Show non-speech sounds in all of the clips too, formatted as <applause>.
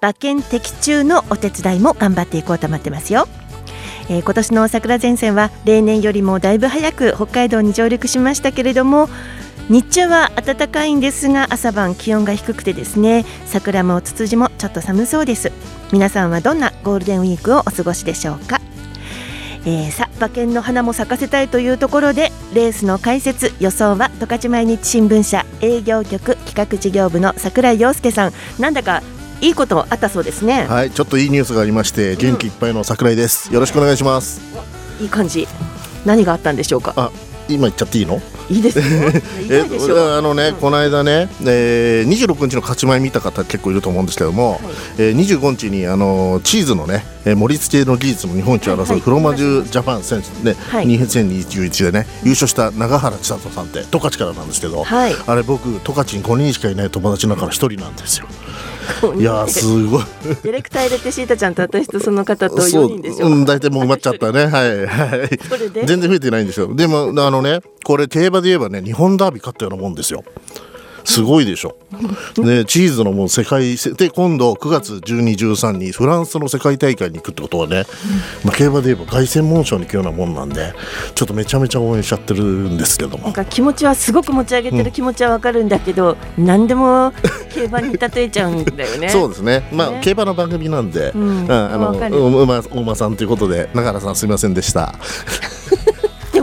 馬券的中のお手伝いも頑張っていこうと思ってますよ。えー、今年の桜前線は例年よりもだいぶ早く北海道に上陸しましたけれども日中は暖かいんですが朝晩気温が低くてですね桜もツツジもちょっと寒そうです。皆さんはどんなゴールデンウィークをお過ごしでしょうか？えー、さ馬券の花も咲かせたいというところでレースの解説予想は十勝毎日新聞社営業局企画事業部の櫻井陽介さん。なんだかいいことあったそうですね。はいちょっといいニュースがありまして元気いっぱいの桜井です、うん、よろしくお願いします。いい感じ。何があったんでしょうか？あ今言っちゃっていいの？いいです <laughs> えあのね、うん、この間ね、えー、26日の勝ち前見た方結構いると思うんですけども、はい、えー、25日にあのチーズのね、えー、盛り付けの技術の日本一を争うフロマジュジャパン選手ね、はい、2021でね優勝した永原千里さんって十勝からなんですけど、はい、あれ僕十勝に5人しかいない友達の中の1人なんですよ。いやすごい。ディレクター入れてシータちゃんと私とその方と4人でしょ。う、うん、大体もう埋まっちゃったね。<laughs> はい。はい全然増えてないんですよ。でもあのねこれ競馬で言えばね日本ダービー勝ったようなもんですよすごいでしょ。ね、チーズのもう世界で今度9月12、13にフランスの世界大会に行くってことはね、まあ、競馬で言えば凱旋門賞に行くようなもんなんでちょっとめちゃめちゃ応援しちゃってるんですけども。なんか気持ちはすごく持ち上げてる気持ちはわかるんだけど、うん、何でも競馬に例えちゃうんだよね。<laughs> そうですね。まあ、ね、競馬の番組なんで、うん、あのさんということで永原さんすみませんでした。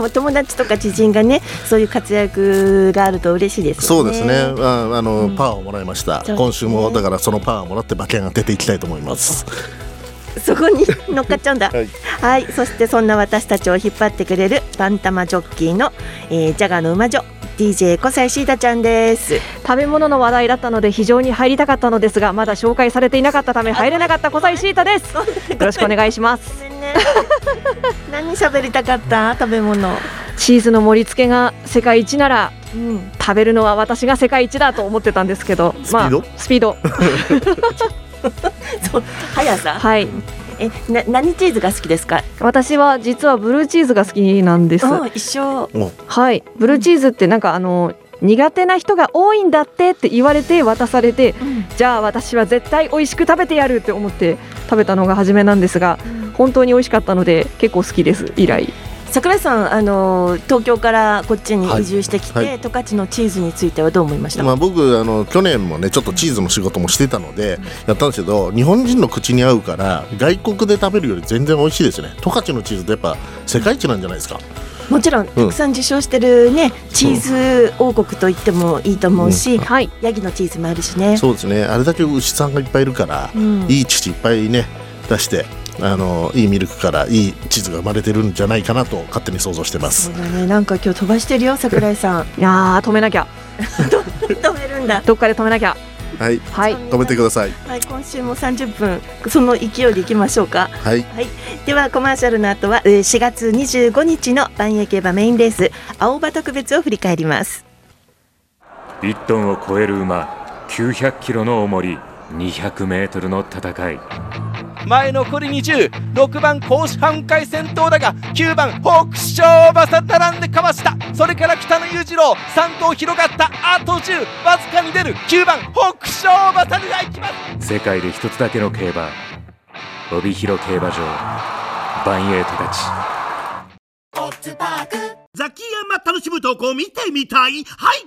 でも友達とか知人がねそういう活躍があると嬉しいです、ね、そうですね。ああの、うん、パワーをもらいました、今週もだからそのパワーをもらって馬券当てていきたいと思います。そこに乗っかっちゃうんだ。はい、はい、そしてそんな私たちを引っ張ってくれるバンタマジョッキーの、えー、ジャガーの馬女 DJ 小西シータちゃんです。食べ物の話題だったので非常に入りたかったのですがまだ紹介されていなかったため入れなかった小西シータです。よろしくお願いします。何喋りたかった？食べ物。チーズの盛り付けが世界一なら、うん、食べるのは私が世界一だと思ってたんですけどまあスピード？<laughs> 速さ？はいえな何チーズが好きですか？私は実はブルーチーズが好きなんです。一緒。はい。ブルーチーズってなんかあの苦手な人が多いんだってって言われて渡されて、うん、じゃあ私は絶対美味しく食べてやるって思って食べたのが初めなんですが、うん、本当に美味しかったので結構好きです以来桜井さんあの東京からこっちに移住してきて、はいはい、十勝のチーズについてはどう思いました、まあ、僕あの去年もねちょっとチーズの仕事もしてたのでやったんですけど日本人の口に合うから外国で食べるより全然美味しいですね。十勝のチーズってやっぱ世界一なんじゃないですか。もちろんたくさん受賞してるね、うん、チーズ王国と言ってもいいと思うし、うん、はい、ヤギのチーズもあるしね。そうですね。あれだけ牛さんがいっぱいいるから、うん、いい乳いっぱいね出してあのいいミルクからいいチーズが生まれてるんじゃないかなと勝手に想像してますそうだねなんか今日飛ばしてるよ桜井さんいや止めなきゃ <laughs> 止めるんだどっかで止めなきゃはい、はい、止めてください。はい、今週も三十分その勢いでいきましょうか。はい。はい、ではコマーシャルの後は4月25日の万栄競馬メインレース青葉特別を振り返ります。1トンを超える馬、900キロの重り、200メートルの戦い。前残り206番甲子半回先頭だが9番北勝馬さ並んでかわした。それから北野裕次郎3頭広がったあと10わずかに出る。9番北勝馬さでいきます。世界で一つだけの競馬帯広競馬場バンエイトたちザキヤマ楽しむ投稿見てみたい？はい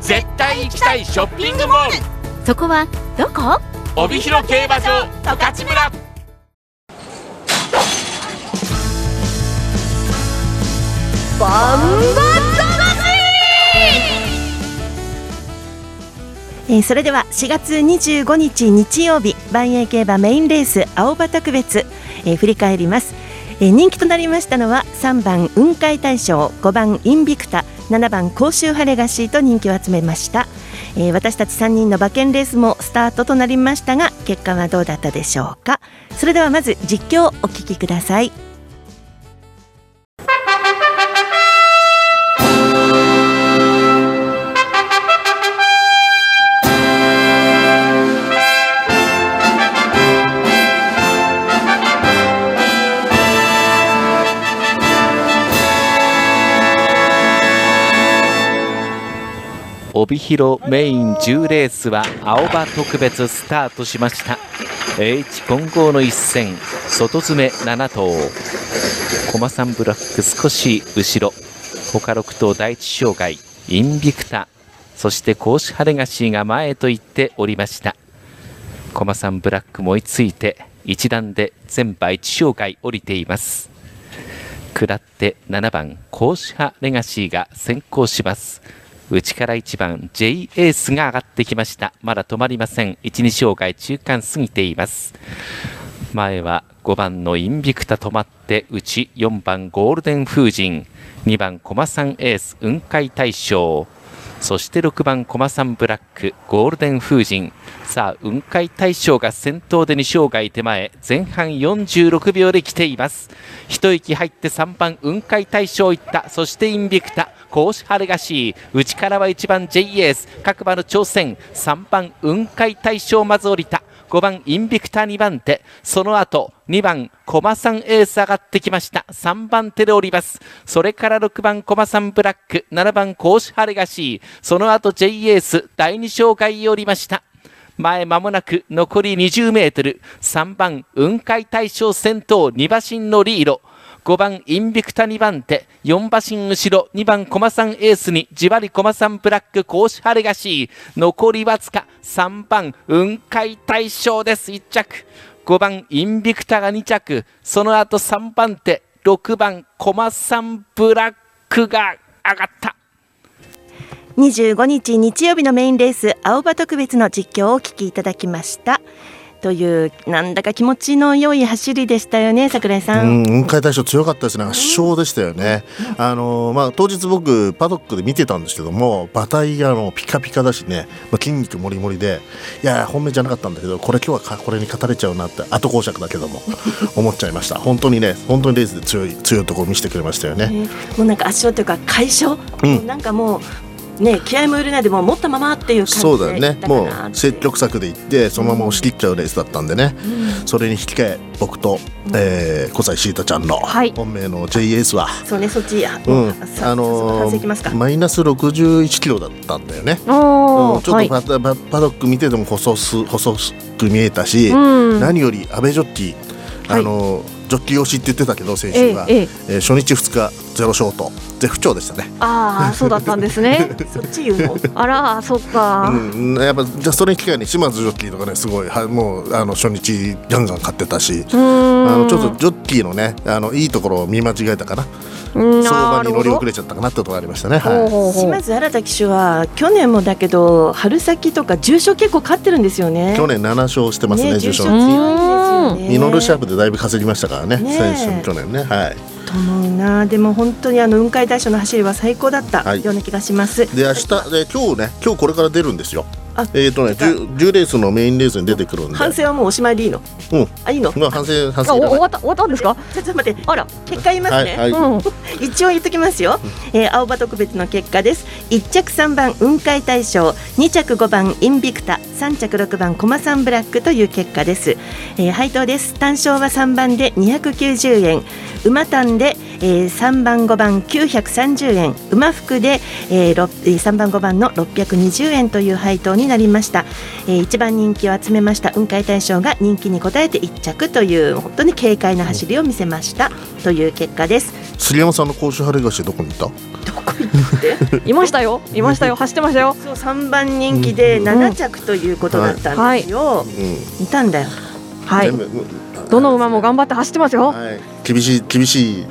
絶対行きたいショッピングモール。そこはどこ？帯広競馬場十勝村。バンバえー、それでは4月25日日曜日万栄競馬メインレース青葉特別、えー、振り返ります、えー、人気となりましたのは3番雲海大賞5番インビクタ。7番甲州ハレガシーと人気を集めました、えー私たち3人の馬券レースもスタートとなりましたが結果はどうだったでしょうか。それではまず実況をお聞きください。帯広メイン10レースは青葉特別スタートしました。H 混合の一戦外詰め7頭。駒さんブラック少し後ろ。他6頭第一障害インビクタ。そして甲子ハレガシーが前へと行っておりました。駒さんブラックも追いついて一段で全馬一障害降りています。下って7番甲子派レガシーが先行します。内から1番 J エースが上がってきました。まだ止まりません。1、2障害中間過ぎています。前は5番のインビクタ止まって内4番ゴールデン風神2番コマさんエース雲海大将。そして6番コマさんブラックゴールデン風神さあ雲海大将が先頭で2障害手前。前半46秒で来ています。一息入って3番雲海大将いった。そしてインビクタ。甲子ハレガシー内からは1番 J エース。各馬の挑戦。3番雲海大将まず降りた。5番インビクタ2番手。その後2番コマさんエース上がってきました。3番手で降ります。それから6番コマさんブラック。7番甲子ハレガシーその後 J エース第2障害降りました。前間もなく残り20メートル。3番雲海大将先頭2馬身のリード。5番インビクタ2番手。4馬身後ろ。2番コマさんエースに。じわりコマさんブラック甲子ハレガシー残りわずか。3番雲海大将です。1着。5番インビクタが2着。その後3番手。6番コマさんブラックが上がった。25日日曜日のメインレース青葉特別の実況をお聞きいただきました。というなんだか気持ちの良い走りでしたよね桜井さん、うん、雲海大賞強かったですね、圧勝でしたよね。あのまあ当日僕パドックで見てたんですけども、馬体があのピカピカだしね、まあ、筋肉もりもりで、いや本命じゃなかったんだけど、これ今日はかこれに語れちゃうなって後講釈だけども <laughs> 思っちゃいました。本当にね、本当にレースで強い強いところを見せてくれましたよね。ねもうなんか圧勝というか快勝、うんなんかもうね気合も入れないでもう持ったままっていう感じでそうだよね。もう積極策で行ってそのまま押し切っちゃうレースだったんでね、それに引き換え僕と、えー、小西シータちゃんのはい。本命の J エースは、そうねそっち、あうん。さあのー、マイナス61キロだったんだよね。うん。ちょっとパ,、パパドック見てても細す細く見えたし、うん。何より阿部ジョッキー、あのージョッキー推しって言ってたけど先週は、えええ初日2日ゼロショート。絶不調でしたね。ああそうだったんですね。<laughs> そっち言うの？あらそっか、うん、やっぱじゃあそれに機会に島津ジョッキーとかねすごいはもうあの初日ガンガン買ってたし、あのちょっとジョッキーのねあのいいところを見間違えたかな。うん相場に乗り遅れちゃったかなってとこありましたね。はほうほう。島津新田騎手は去年もだけど春先とか重賞結構勝ってるんですよね。い、去年7勝してますねね重賞強いんですよね。ミノルシャープでだいぶ稼ぎましたからねね選手去年ねはいと思うな。でも本当にあの雲海大賞の走りは最高だったはい。ような気がします、で明日で今日ね今日これから出るんですよ。あえっ、とね 10, 10レースのメインレースに出てくるんで。反省はもうおしまいでいいの？うん。あいいの？まあ反省反あ省いらない。お終わった終わったんですか？<laughs> ちょっと待って。あら。結果言いますね、はいはい、うん。一応言っときますよ、えー青葉特別の結果です。1着3番雲海大賞2着5番インビクタ。3着6番コマサンブラックという結果です、えー配当です。単勝は3番で290円。馬単で、えー3番5番930円馬服で、えーろえー3番5番の620円という配当になりました、えー一番人気を集めました雲海大賞が人気に応えて1着という本当に軽快な走りを見せました。という結果です。杉山さんの甲州晴れ菓子どこにいた？どこ行って？<laughs> いましたよ。いましたよ。走ってましたよ。そう3番人気で7着ということだったんですよ、うんい。たんだよ。はい。どの馬も頑張って走ってますよ。はい。厳しい厳しい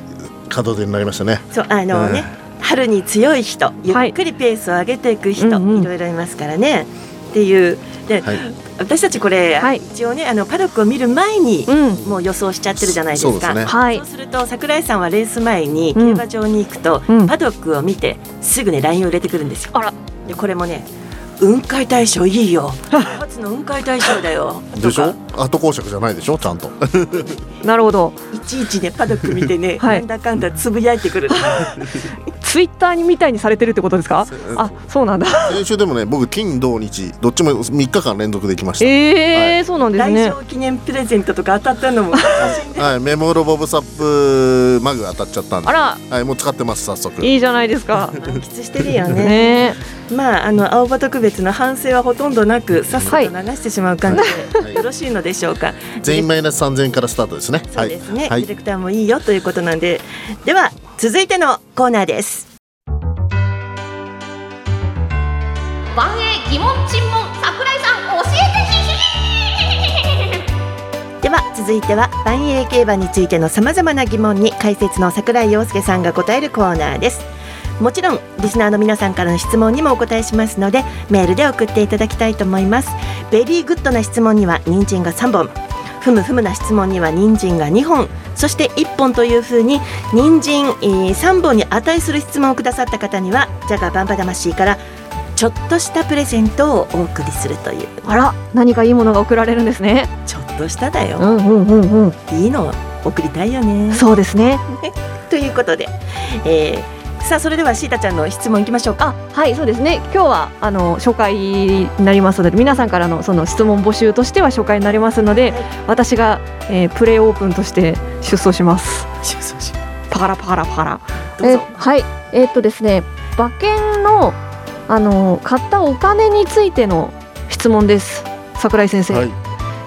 門出になりましたね。そうあのね、え春に強い人ゆはいっくりペースを上げていく人、うんうん。いろいろいますからね。っていう。で、はい。私たちこれ、はい。一応ねあのパドックを見る前に、うん。もう予想しちゃってるじゃないですか。そうですね。はい。そうすると桜井さんはレース前にうん。競馬場に行くと、うん。パドックを見てすぐね LINE を入れてくるんですよ。あら。でこれもね雲海大賞いいよ。初の雲海大賞だよ。でしょ？後講釈じゃないでしょ？ちゃんと。なるほど。いちいちねパドック見てね、<laughs> はい。なんだかんだつぶやいてくる。<laughs> ツイッターにみたいにされてるってことですか？あそうなんだ。先週でもね僕金土日どっちも3日間連続できました。えーそうなんです大ね賞記念プレゼントとか当たったのも。<laughs> はい、メモロボブサップマグ当たっちゃったんで。あら。はい、もう使ってます早速。いいじゃないですか。満喫してるよね。ねまああの青葉特別の反省はほとんどなくさっさと流してしまう感じで、はい。よろしいのでしょうか？全員マイナス3000円からスタートですね。そうですね、はい。ディレクターもいいよということなんで。では続いてのコーナーです。万英疑問尋問桜井さん教えて。ひひでは続いては万英競馬についてのさまざまな疑問に解説の桜井陽介さんが答えるコーナーですもちろんリスナーの皆さんからの質問にもお答えしますのでメールで送っていただきたいと思います。ベリーグッドな質問には人参が3本。ふむふむな質問には人参が2本。そして1本というふうに人参、えー3本に値する質問をくださった方にはジャガバンバ魂からちょっとしたプレゼントをお送りするという。あら何かいいものが送られるんですね。ちょっとしただよ、うんうんうんうん。いいの送りたいよね。そうですね。<laughs> ということで、えーさあそれではシータちゃんの質問いきましょうか。あはいそうですね。今日はあの初回になりますので皆さんからのその質問募集としては初回になりますので、私が、えープレイオープンとして出走します。パカラパカラパカラ。どうぞ。えはい。えーっとですね馬券のあの買ったお金についての質問です。桜井先生、はい。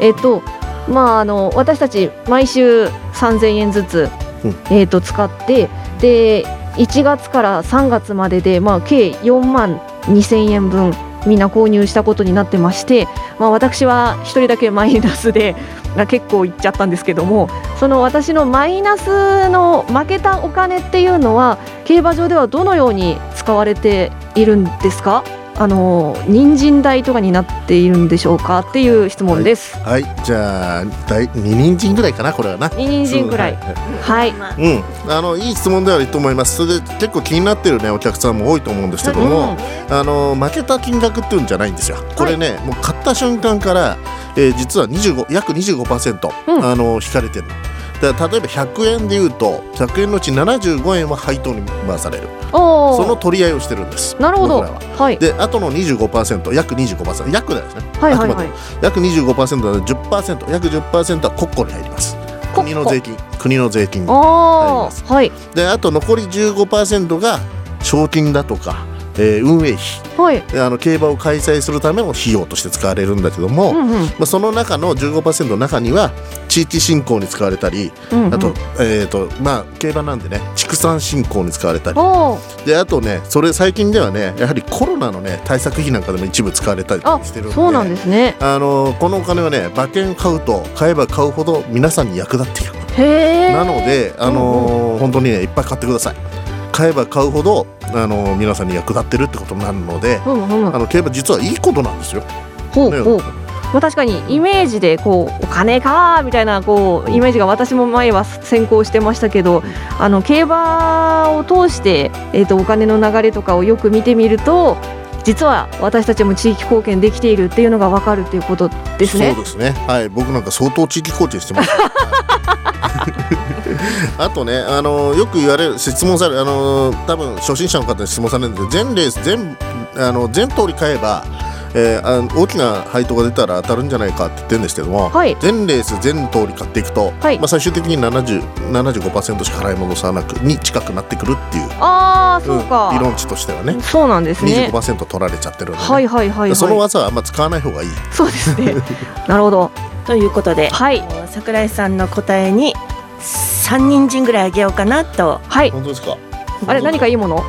えっ、とまああの私たち毎週3000円ずつ、うん。えっ、と使ってで1月から3月まででまあ計4万2000円分みんな購入したことになってまして、まあ、私は1人だけマイナスで <laughs> 結構いっちゃったんですけどもその私のマイナスの負けたお金っていうのは競馬場ではどのように使われているんですか？あの人参代とかになっているんでしょうかっていう質問です。はい、じゃあ大2人参ぐらいかなこれはな人参ぐらい。はい。まあうん、あのいい質問ではいいと思います。それで結構気になってるねお客さんも多いと思うんですけども、あの負けた金額っていうんじゃないんですよ。これね、もう買った瞬間から、えー実は25約25%、うんあの引かれてる。で例えば100円でいうと100円のうち75円は配当に回される。その取り合いをしてるんですなるほど。ははい。であとの25%約25%約だよね、はいはいはいあくまでも。約25%なので10%約10%は国庫に入ります国の税金国の税金にああ。はい。であと残り15%が賞金だとか、えー運営費はい。であの競馬を開催するための費用として使われるんだけども、まうんうん。あ、その中の15%の中には地域振興に使われたりうんうんあと,、えーとまあ、競馬なんでね畜産振興に使われたり。であとねそれ最近ではねやはりコロナのね対策費なんかでも一部使われたりあしてるんでそうなんですね。あのこのお金はね馬券買うと買えば買うほど皆さんに役立っている。なので、あのー本当にねいっぱい買ってください買えば買うほど、あのー皆さんに役立ってるってことになるので、うんうん。あの競馬実はいいことなんですよ。ねほうほう。まあ確かにイメージでこうお金かみたいなこうイメージが私も前は先行してましたけど、あの競馬を通してえっ、とお金の流れとかをよく見てみると。実は私たちも地域貢献できているっていうのが分かるっていうことですねそう。ですね。はい、僕なんか相当地域貢献してます。<laughs> <laughs> あとね、あのよく言われる質問されるあの多分初心者の方に質問されるんですけど全レース全あの全通り買えば、えーあの大きな配当が出たら当たるんじゃないかって言ってるんですけども、はい全レース全通り買っていくと、はいまあ最終的に70 75%しか払い戻さなくに近くなってくるっていう、ああそうか、ん理論値としてはね、そうなんですね。25%取られちゃってるんで、ねはいはいはいはい。その技はあんま使わない方がいい。そうですね。なるほど。ということで、はい桜井さんの答えに3人陣ぐらいあげようかなと。はい。本当ですか？あれ何かいいもの？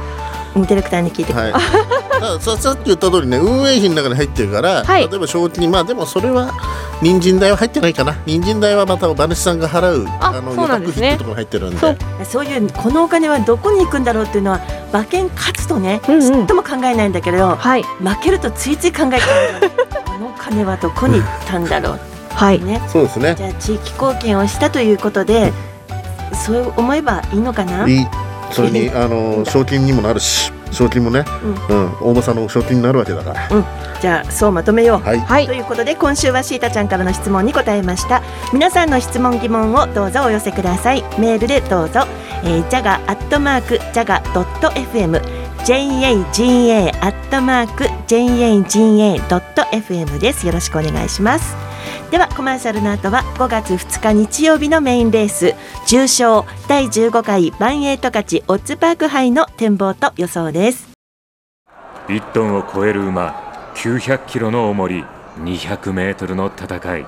ディレクターに聞いて、はい、<laughs> ささっき言った通りね運営費の中に入ってるから、はい。例えば賞金まあでもそれは人参代は入ってないかな。人参代はまた馬主さんが払うあのそうなんですね。予託費ってところに入ってるんで。そう。そういうこのお金はどこに行くんだろうっていうのは馬券勝つとね、うんうん。ちっとも考えないんだけどはい。負けるとついつい考えちゃうんだよこのお金はどこに行ったんだろうはいね。そうですね。じゃあ地域貢献をしたということでそう思えばいいのかな？いい。それにあの賞金にもなるし賞金もね、うん。大場さんの賞金になるわけだから。じゃあそうまとめよう。はい。はい。ということで今週はシータちゃんからの質問に答えました。皆さんの質問疑問をどうぞお寄せください。メールでどうぞ、えー、ジャガアットマークジャガドット FM JAGA アットマーク JAGA ドット FM です。よろしくお願いしますではコマーシャルの後は5月2日日曜日のメインレース。重賞第15回バンエイト勝ちオッズパーク杯の展望と予想です。1トンを超える馬900キロの重り200メートルの戦い。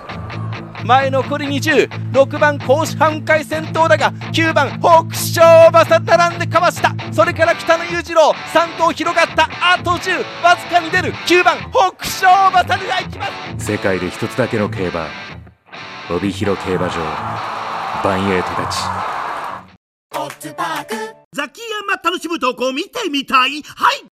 前残り206番甲子半回先頭だが9番北勝馬さ並んでかわした。それから北野裕次郎3頭広がったあと10わずかに出る。9番北勝馬さが行きます。世界で一つだけの競馬帯広競馬場バンエイト勝ち。ザキヤマ楽しむとこ見てみたい。はい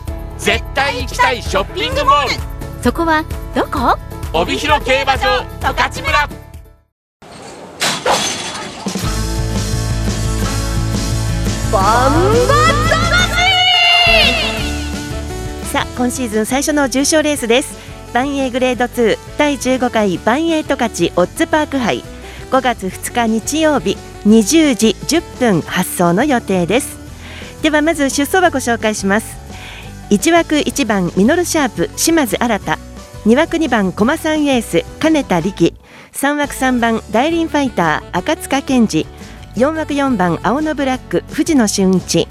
絶対行きたいショッピングモール。そこはどこ？帯広競馬場十勝村。さあ今シーズン最初の重賞レースです。バンエイグレード2第15回バンエイト勝ちオッズパーク杯。5月2日日曜日20時10分発送の予定です。ではまず出走馬ご紹介します1枠1番ミノルシャープ島津新2枠2番駒さんエース金田力。3枠3番大輪ファイター赤塚健二。4枠4番青のブラック藤野俊一。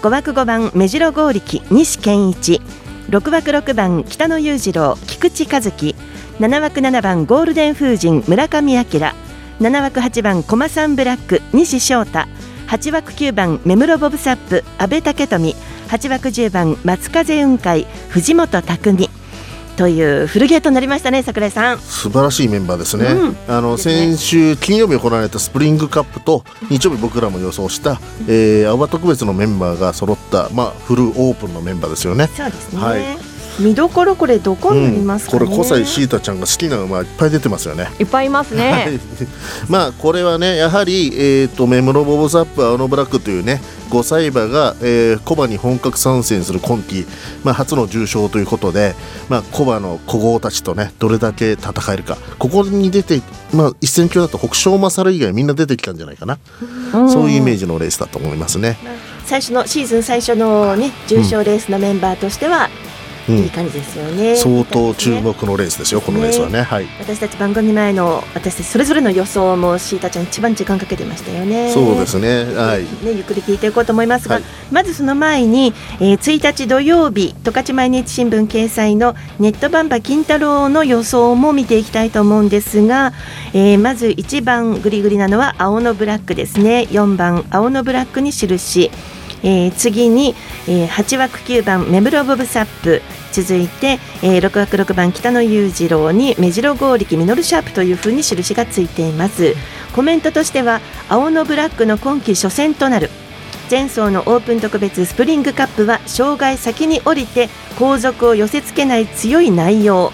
5枠5番目白剛力西健一。6枠6番北野裕次郎菊池和樹。7枠7番ゴールデン風神村上彰7枠8番駒さんブラック西翔太。8枠9番目室ボブサップ阿部武富。8枠10番松風雲海藤本匠。というフルゲートになりましたね櫻井さん。素晴らしいメンバーですね、うん。あの先週金曜日行われたスプリングカップと日曜日僕らも予想した、えー、青葉特別のメンバーが揃った、まあ、フルオープンのメンバーですよね。そうですね、はい見どころこれどこになりますかね、これ小西シータちゃんが好きな馬いっぱい出てますよね。いっぱいいますはいね。<laughs> まあこれはねやはり、えー、とメムロボブサップ青のブラックというね5歳馬が、えー、コバに本格参戦する今季、まあ、初の重賞ということで、まあ、コバの古豪たちとねどれだけ戦えるかここに出て、まあ、一戦級だと北勝勝以外みんな出てきたんじゃないかな、そういうイメージのレースだと思いますね。最初のシーズン最初のね重賞レースのメンバーとしては、うんいい感じですよね。相当注目のレースですよこのレースはね。はい。私たち番組前の私たちそれぞれの予想もシータちゃん一番時間かけてましたよね。そうですね。はい。ね、ゆっくり聞いていこうと思いますが、はい。まずその前に、えー1日土曜日十勝毎日新聞掲載のネットバンバ金太郎の予想も見ていきたいと思うんですが、えーまず1番グリグリなのは青のブラックですね。4番青のブラックに印、えー次に、えー8枠9番メムロボブサップ。続いて、えー6枠6番北野裕次郎に目白剛力ミノルシャープというふうに印がついています。コメントとしては青のブラックの今季初戦となる。前走のオープン特別スプリングカップは障害先に降りて後続を寄せ付けない強い内容。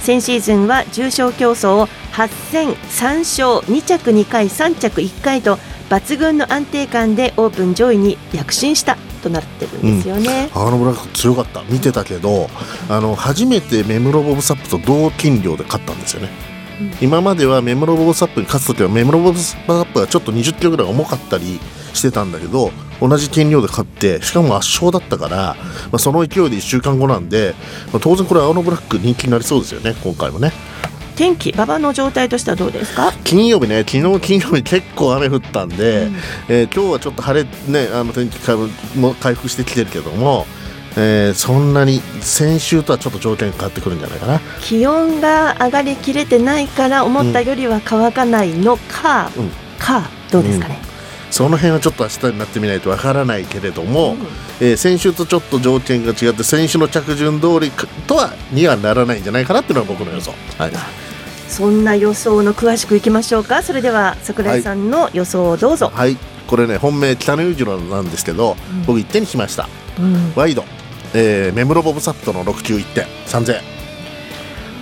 先シーズンは重賞競争を8戦3勝2着2回3着1回と抜群の安定感でオープン上位に躍進したとなってるんですよね。青のブラック強かった見てたけどあの初めてメムロボブサップと同斤量で勝ったんですよね、今まではメムロボブサップに勝つ時はメムロボブサップがちょっと20キロぐらい重かったりしてたんだけど同じ斤量で勝ってしかも圧勝だったから、まあ、その勢いで1週間後なんで、まあ当然これ青のブラック人気になりそうですよね今回もね。天気馬場の状態としてはどうですか？金曜日ね昨日金曜日結構雨降ったんで、えー今日はちょっと晴れねあの天気回復も回復してきてるけども、えーそんなに先週とはちょっと条件変わってくるんじゃないかな。気温が上がりきれてないから思ったよりは乾かないのか、うん。かどうですかね、その辺はちょっと明日になってみないとわからないけれども、えー先週とちょっと条件が違って先週の着順通りかとはにはならないんじゃないかなっていうのが僕の予想。はい。そんな予想の詳しくいきましょうかそれでは桜井さんの予想をどうぞ、はい。これね本命北野裕次郎なんですけど、僕1点にしました。うんワイド、えーメムロボブサットの6級1点3000円。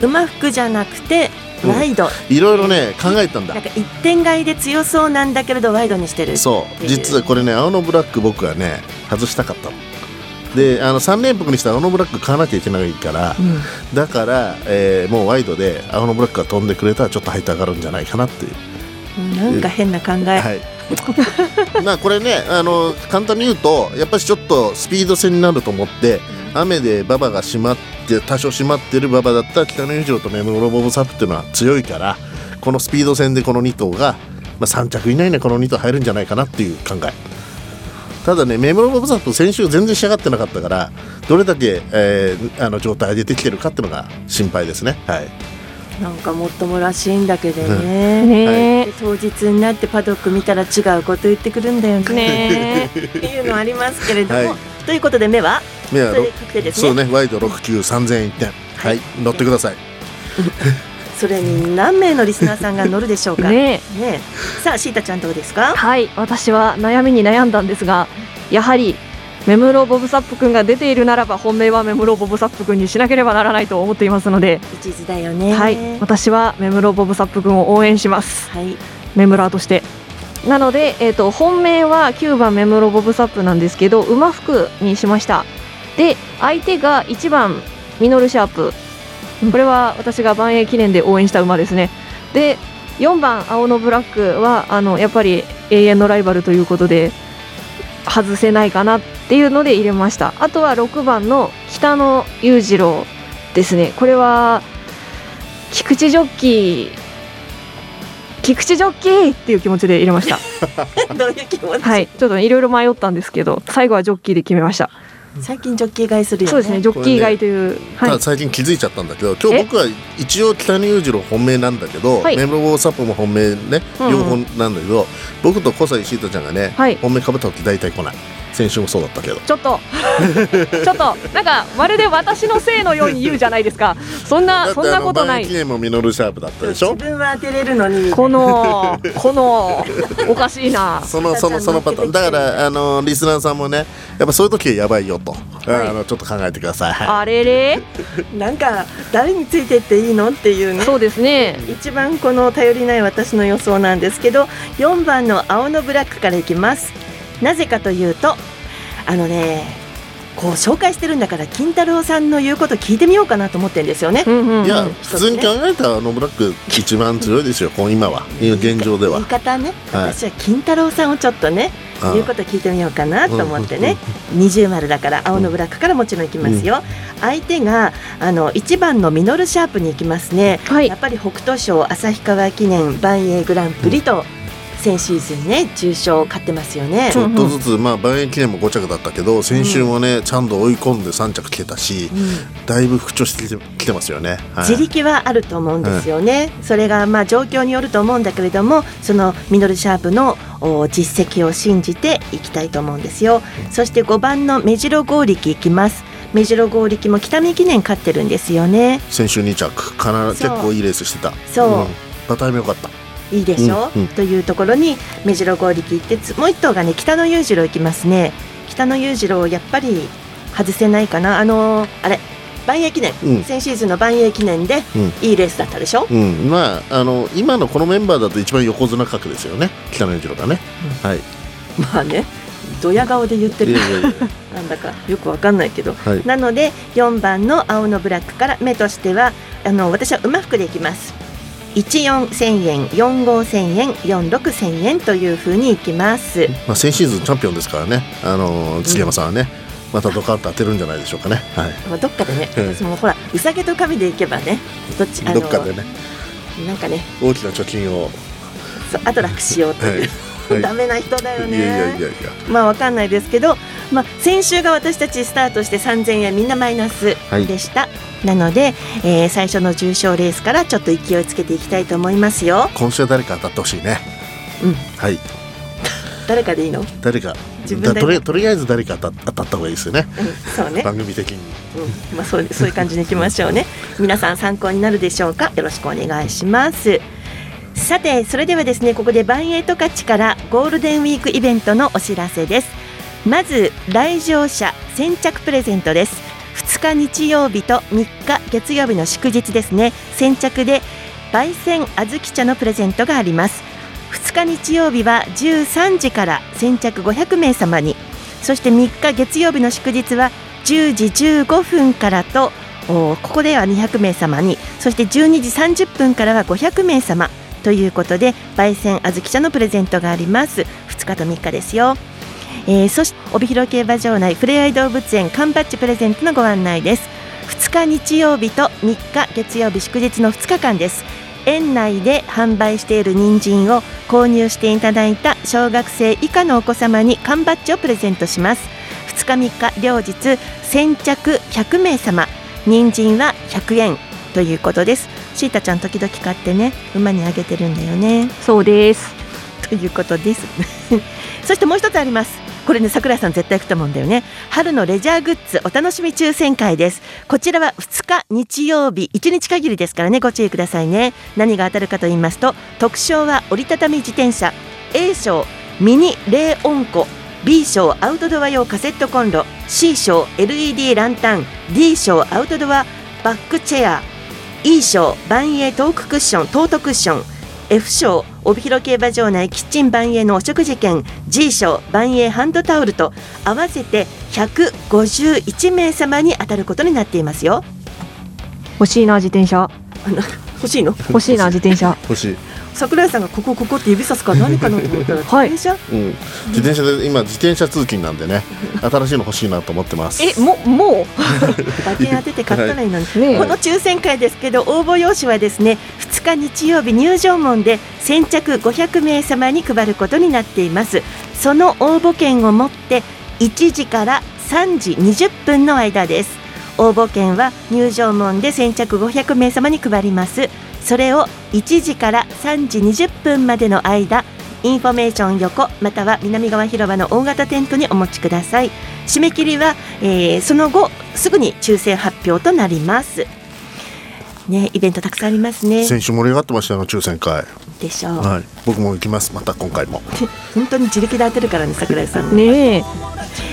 馬服じゃなくてうんワイド、いろいろね考えたんだ。なんか一点買いで強そうなんだけれどワイドにしてるそう。実はこれね青のブラック僕はね外したかったの。であの3連複にした青のブラック買わなきゃいけないから、だから、えーもうワイドで青のブラックが飛んでくれたらちょっと入って上がるんじゃないかなっていう。うんなんか変な考え、はいまあこれねあの簡単に言うとやっぱりちょっとスピード戦になると思って雨で馬場が閉まって多少閉まってる馬場だったら北の裕次郎とメムロボブサップっていうのは強いからこのスピード戦でこの2頭が、まあ、3着以内にこの2頭入るんじゃないかなっていう考え。ただねメムロボブサップ先週全然仕上がってなかったからどれだけ、えーあの状態上げてきてるかっていうのが心配ですね。はいなんかもっともらしいんだけどうんね、ね。で当日になってパドック見たら違うこと言ってくるんだよね。ね。っていうのありますけれども、はい。ということで目は？目はろそね。そうね。ワイド6級3000円1点。はい。乗ってください。<laughs> それに何名のリスナーさんが乗るでしょうか？<laughs> ね。ね。さあシータちゃんどうですか？はい。私は悩みに悩んだんですがやはりメムロボブサップ君が出ているならば本命はメムロボブサップ君にしなければならないと思っていますので、一途だよね。はい。私はメムロボブサップ君を応援します。はいメムラーとして。なので、えー、と本命は9番メムロボブサップなんですけど馬服にしました。で相手が1番ミノルシャープ。これは私が万栄記念で応援した馬ですね。で4番青のブラックはあのやっぱり永遠のライバルということで外せないかなっていうので入れました。あとは6番の北野裕次郎ですね。これは菊池ジョッキー菊池ジョッキーっていう気持ちで入れました。<laughs> どういう気持ち、はい。ちょっといろいろ迷ったんですけど最後はジョッキーで決めました。最近ジョッキー買いするよね。そうですねジョッキー買いという、はい。最近気づいちゃったんだけど今日僕は一応北野裕次郎本命なんだけど、はい。メムロボーサップも本命ねうんうん。両方なんだけど、僕と小西シータちゃんがね、はい。本命かぶった時大体来ない先週もそうだったけど。ちょっと。<laughs> ちょっと。なんかまるで私のせいのように言うじゃないですか。そんなそんなことない。記念もミノルシャープだったでしょ？自分は当てれるのに。<laughs> このこのおかしいな。そのそのそのパターン。だからあのリスナーさんもねやっぱそういう時はやばいよと、はい。あのちょっと考えてください、はい。あれれ？<laughs> なんか誰についてっていいの？っていうね。そうですね。一番この頼りない私の予想なんですけど4番の青のブラックからいきますなぜかというとあのねこう紹介してるんだから金太郎さんの言うこと聞いてみようかなと思ってるんですよね、うんうんうん。いや普通に考えたらあのブラック一番強いですよ今は。今現状では。言い方ね、はい。私は金太郎さんをちょっとね言うこと聞いてみようかなと思ってね。二重丸だから青のブラックからもちろん行きますよ、相手があの1番のミノルシャープに行きますね、はい。やっぱり北斗賞旭川記念万栄グランプリと先シーズンね重賞を勝ってますよね。ちょっとずつ、まあ、万円記念も5着だったけど先週もね、ちゃんと追い込んで3着来てたし、だいぶ復調してきてますよね、はい。自力はあると思うんですよね、それがまあ状況によると思うんだけれどもそのミノルシャープのお実績を信じていきたいと思うんですよ、そして5番の目白剛力いきます。目白剛力も北見記念勝ってるんですよね。先週2着かな結構いいレースしてた。そう。うん。馬体も良かったいいでしょ、うんうん。というところに目白剛力行ってつもう一頭がね北野裕次郎行きますね。北野裕次郎やっぱり外せないかな。あのーあれ万栄記念、うん。先シーズンの万栄記念でうん。いいレースだったでしょ、うん、まああの今のこのメンバーだと一番横綱格ですよね。北野裕次郎がね、はい。まあねドヤ顔で言ってる。<laughs> なんだかよくわかんないけど、はい。なので4番の青のブラックから目としてはあの私は馬服でいきます14000円45000円46000円というふうにいきます。まあ、先シーズンチャンピオンですからね、あの杉山さんはね、またドカンと当てるんじゃないでしょうかね、はい、まあどっかでねうん。私もほらうさぎと神でいけばねどっちあのどっかでね、なんかね。大きな貯金を。そうあと楽しようという、はいはいダメな人だよね。いやいやいやいや。まあわかんないですけど、まあ、先週が私たちスタートして3000円みんなマイナスでした、なので、えー最初の重賞レースからちょっと勢いつけていきたいと思いますよ。今週は誰か当たってほしいね。うん。はい。誰かでいいの、誰か。自分とりとりあえず誰か当た当たった方がいいですよね。うん、そうね。番組的に。うん。まあ、そうそういう感じにいきましょうね。皆さん参考になるでしょうか？よろしくお願いしますさてそれではですねここでバンエイトカチからゴールデンウィークイベントのお知らせです。まず来場者先着プレゼントです。2日日曜日と3日月曜日の祝日ですね。先着で焙煎小豆茶のプレゼントがあります。2日日曜日は13時から先着500名様に。そして3日月曜日の祝日は10時15分からとここでは200名様に。そして12時30分からは500名様。ということで焙煎小豆茶のプレゼントがあります。2日と3日ですよ、えーそして帯広競馬場内ふれあい動物園缶バッジプレゼントのご案内です。2日日曜日と3日月曜日祝日の2日間です。園内で販売している人参を購入していただいた小学生以下のお子様に缶バッジをプレゼントします。2日3日両日先着100名様。人参は100円ということです。シータちゃん時々買ってね馬にあげてるんだよね。そうです。<laughs> ということです。<laughs> そしてもう一つあります。これね桜井さん絶対行くと思うんだよね。春のレジャーグッズお楽しみ抽選会です。こちらは2日日曜日1日限りですからね。ご注意くださいね。何が当たるかと言いますと特賞は折りたたみ自転車 A 賞ミニ冷温庫 B 賞アウトドア用カセットコンロ C 賞 LED ランタン D 賞アウトドアバックチェア E 賞万栄トーククッショントートクッション F 賞帯広競馬場内キッチン万栄のお食事券 G 賞万栄ハンドタオルと合わせて151名様に当たることになっていますよ。欲しいな自転車。欲しいの？欲しいな自転車。欲しい、桜井さんがここここって指さすから何かなと思ったらはい。自転車？うん、自転車で今自転車通勤なんでね新しいの欲しいなと思ってます。えもも馬券 <laughs> 当てて買ったらいいのに、うねこの抽選会ですけど応募用紙はですね2日日曜日入場門で先着500名様に配ることになっています。その応募券を持って1時から3時20分の間です。応募券は入場門で先着500名様に配りますそれを1時から3時20分までの間インフォメーション横または南側広場の大型テントにお持ちください。締め切りは、えーその後すぐに抽選発表となります。ねイベントたくさんありますね。先週盛り上がってましたよ抽選会。でしょう、はい。僕も行きます。また今回も。<laughs> 本当に自力で当てるからね桜井さん。ねえ。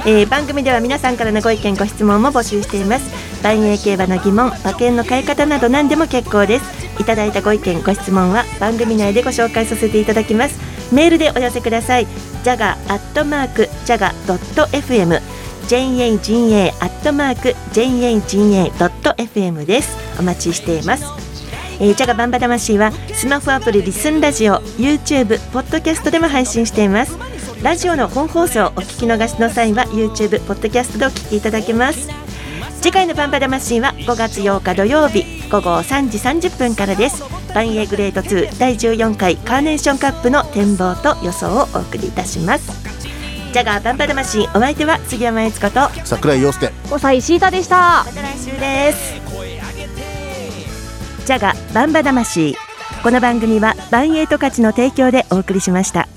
えー番組では皆さんからのご意見ご質問も募集しています。万栄競馬の疑問馬券の買い方など何でも結構です。いただいたご意見ご質問は番組内でご紹介させていただきます。メールでお寄せください。jaga アットマーク jaga.fm jaga アットマーク jaga.fm です。お待ちしていますえー、ジャガバンバ魂はスマホアプリリスンラジオ YouTube ポッドキャストでも配信しています。ラジオの本放送お聞き逃しの際は YouTube ポッドキャストでお聞きいただけます。次回のバンバ魂は5月8日土曜日午後3時30分からです。バンエーグレード2第14回カーネーションカップの展望と予想をお送りいたします。ジャガーバンバ魂お相手は杉山悦子と桜井陽介。5歳シータでした。また来週ですジャガバンバ魂。この番組はバンエイト価値の提供でお送りしました。